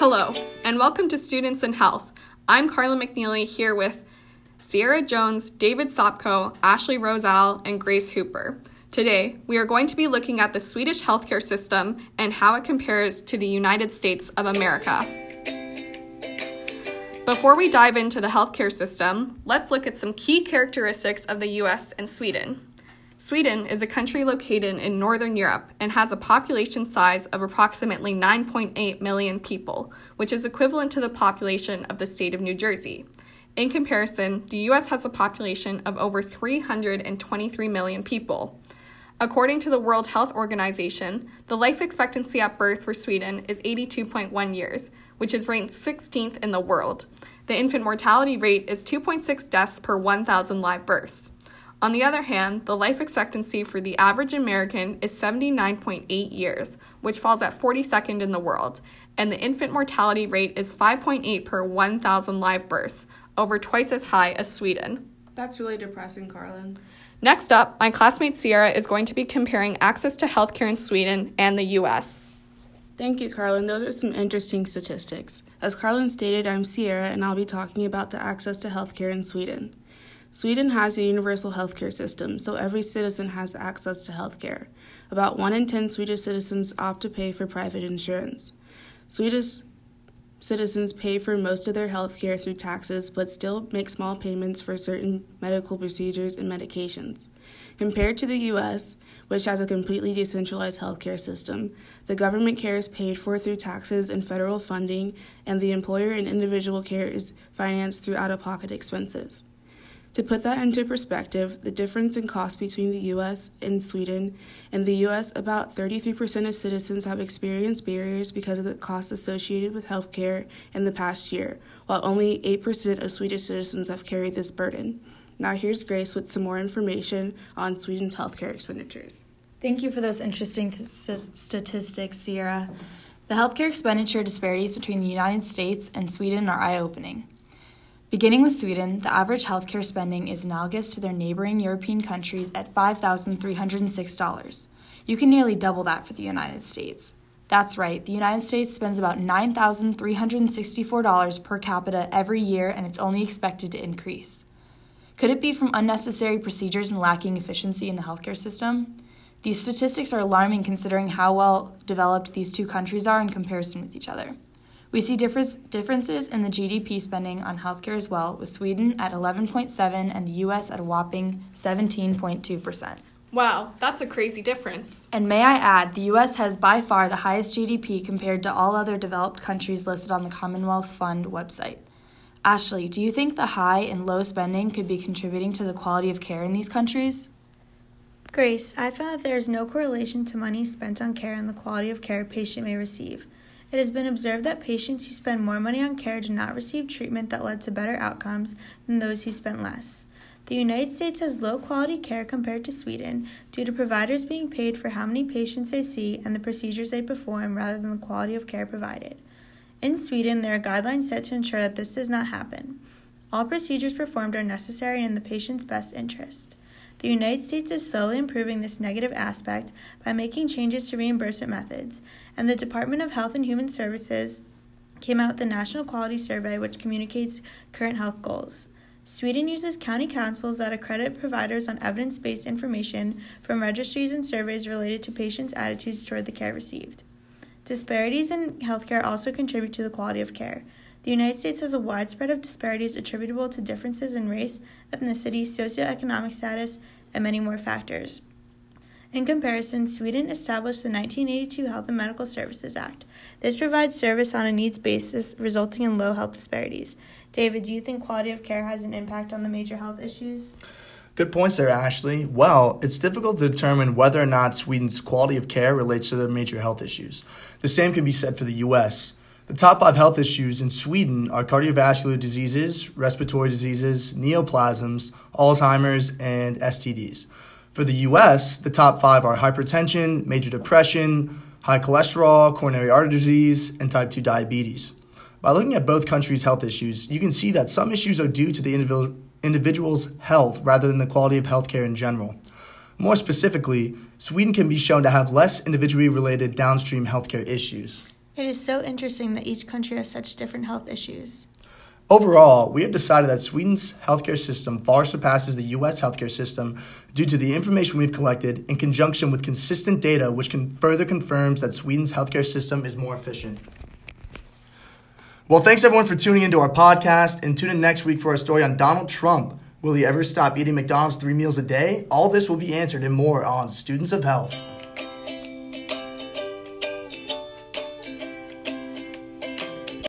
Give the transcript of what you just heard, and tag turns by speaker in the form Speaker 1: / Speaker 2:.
Speaker 1: Hello, and welcome to Students in Health. I'm Carla McNeely here with Sierra Jones, David Sopko, Ashley Rosal, and Grace Hooper. Today, we are going to be looking at the Swedish healthcare system and how it compares to the United States of America. Before we dive into the healthcare system, let's look at some key characteristics of the US and Sweden. Sweden is a country located in Northern Europe and has a population size of approximately 9.8 million people, which is equivalent to the population of the state of New Jersey. In comparison, the US has a population of over 323 million people. According to the World Health Organization, the life expectancy at birth for Sweden is 82.1 years, which is ranked 16th in the world. The infant mortality rate is 2.6 deaths per 1,000 live births. On the other hand, the life expectancy for the average American is 79.8 years, which falls at 42nd in the world, and the infant mortality rate is 5.8 per 1,000 live births, over twice as high as Sweden.
Speaker 2: That's really depressing, Carlin.
Speaker 1: Next up, my classmate Sierra is going to be comparing access to healthcare in Sweden and the US.
Speaker 2: Thank you, Carlin. Those are some interesting statistics. As Carlin stated, I'm Sierra, and I'll be talking about the access to healthcare in Sweden. Sweden has a universal healthcare system, so every citizen has access to healthcare. About 1 in 10 Swedish citizens opt to pay for private insurance. Swedish citizens pay for most of their healthcare through taxes but still make small payments for certain medical procedures and medications. Compared to the US, which has a completely decentralized healthcare system, the government care is paid for through taxes and federal funding, and the employer and individual care is financed through out of pocket expenses. To put that into perspective, the difference in cost between the US and Sweden in the US, about 33% of citizens have experienced barriers because of the costs associated with healthcare in the past year, while only 8% of Swedish citizens have carried this burden. Now, here's Grace with some more information on Sweden's healthcare expenditures.
Speaker 3: Thank you for those interesting t- statistics, Sierra. The healthcare expenditure disparities between the United States and Sweden are eye opening. Beginning with Sweden, the average healthcare spending is analogous to their neighboring European countries at $5,306. You can nearly double that for the United States. That's right, the United States spends about $9,364 per capita every year, and it's only expected to increase. Could it be from unnecessary procedures and lacking efficiency in the healthcare system? These statistics are alarming considering how well developed these two countries are in comparison with each other. We see difference, differences in the GDP spending on healthcare as well, with Sweden at 11.7 and the US at a whopping 17.2%.
Speaker 1: Wow, that's a crazy difference.
Speaker 3: And may I add, the US has by far the highest GDP compared to all other developed countries listed on the Commonwealth Fund website. Ashley, do you think the high and low spending could be contributing to the quality of care in these countries?
Speaker 4: Grace, I found that there is no correlation to money spent on care and the quality of care a patient may receive. It has been observed that patients who spend more money on care do not receive treatment that led to better outcomes than those who spent less. The United States has low quality care compared to Sweden due to providers being paid for how many patients they see and the procedures they perform rather than the quality of care provided. In Sweden, there are guidelines set to ensure that this does not happen. All procedures performed are necessary and in the patient's best interest. The United States is slowly improving this negative aspect by making changes to reimbursement methods, and the Department of Health and Human Services came out with the National Quality Survey, which communicates current health goals. Sweden uses county councils that accredit providers on evidence based information from registries and surveys related to patients' attitudes toward the care received. Disparities in healthcare also contribute to the quality of care. The United States has a widespread of disparities attributable to differences in race, ethnicity, socioeconomic status, and many more factors. In comparison, Sweden established the 1982 Health and Medical Services Act. This provides service on a needs basis, resulting in low health disparities. David, do you think quality of care has an impact on the major health issues?
Speaker 5: Good points there, Ashley. Well, it's difficult to determine whether or not Sweden's quality of care relates to the major health issues. The same can be said for the U.S. The top five health issues in Sweden are cardiovascular diseases, respiratory diseases, neoplasms, Alzheimer's, and STDs. For the US, the top five are hypertension, major depression, high cholesterol, coronary artery disease, and type 2 diabetes. By looking at both countries' health issues, you can see that some issues are due to the individual's health rather than the quality of healthcare in general. More specifically, Sweden can be shown to have less individually related downstream healthcare issues.
Speaker 4: It is so interesting that each country has such different health issues.
Speaker 5: Overall, we have decided that Sweden's healthcare system far surpasses the US healthcare system due to the information we've collected in conjunction with consistent data which can further confirms that Sweden's healthcare system is more efficient. Well, thanks everyone for tuning into our podcast and tune in next week for our story on Donald Trump. Will he ever stop eating McDonald's three meals a day? All this will be answered and more on Students of Health.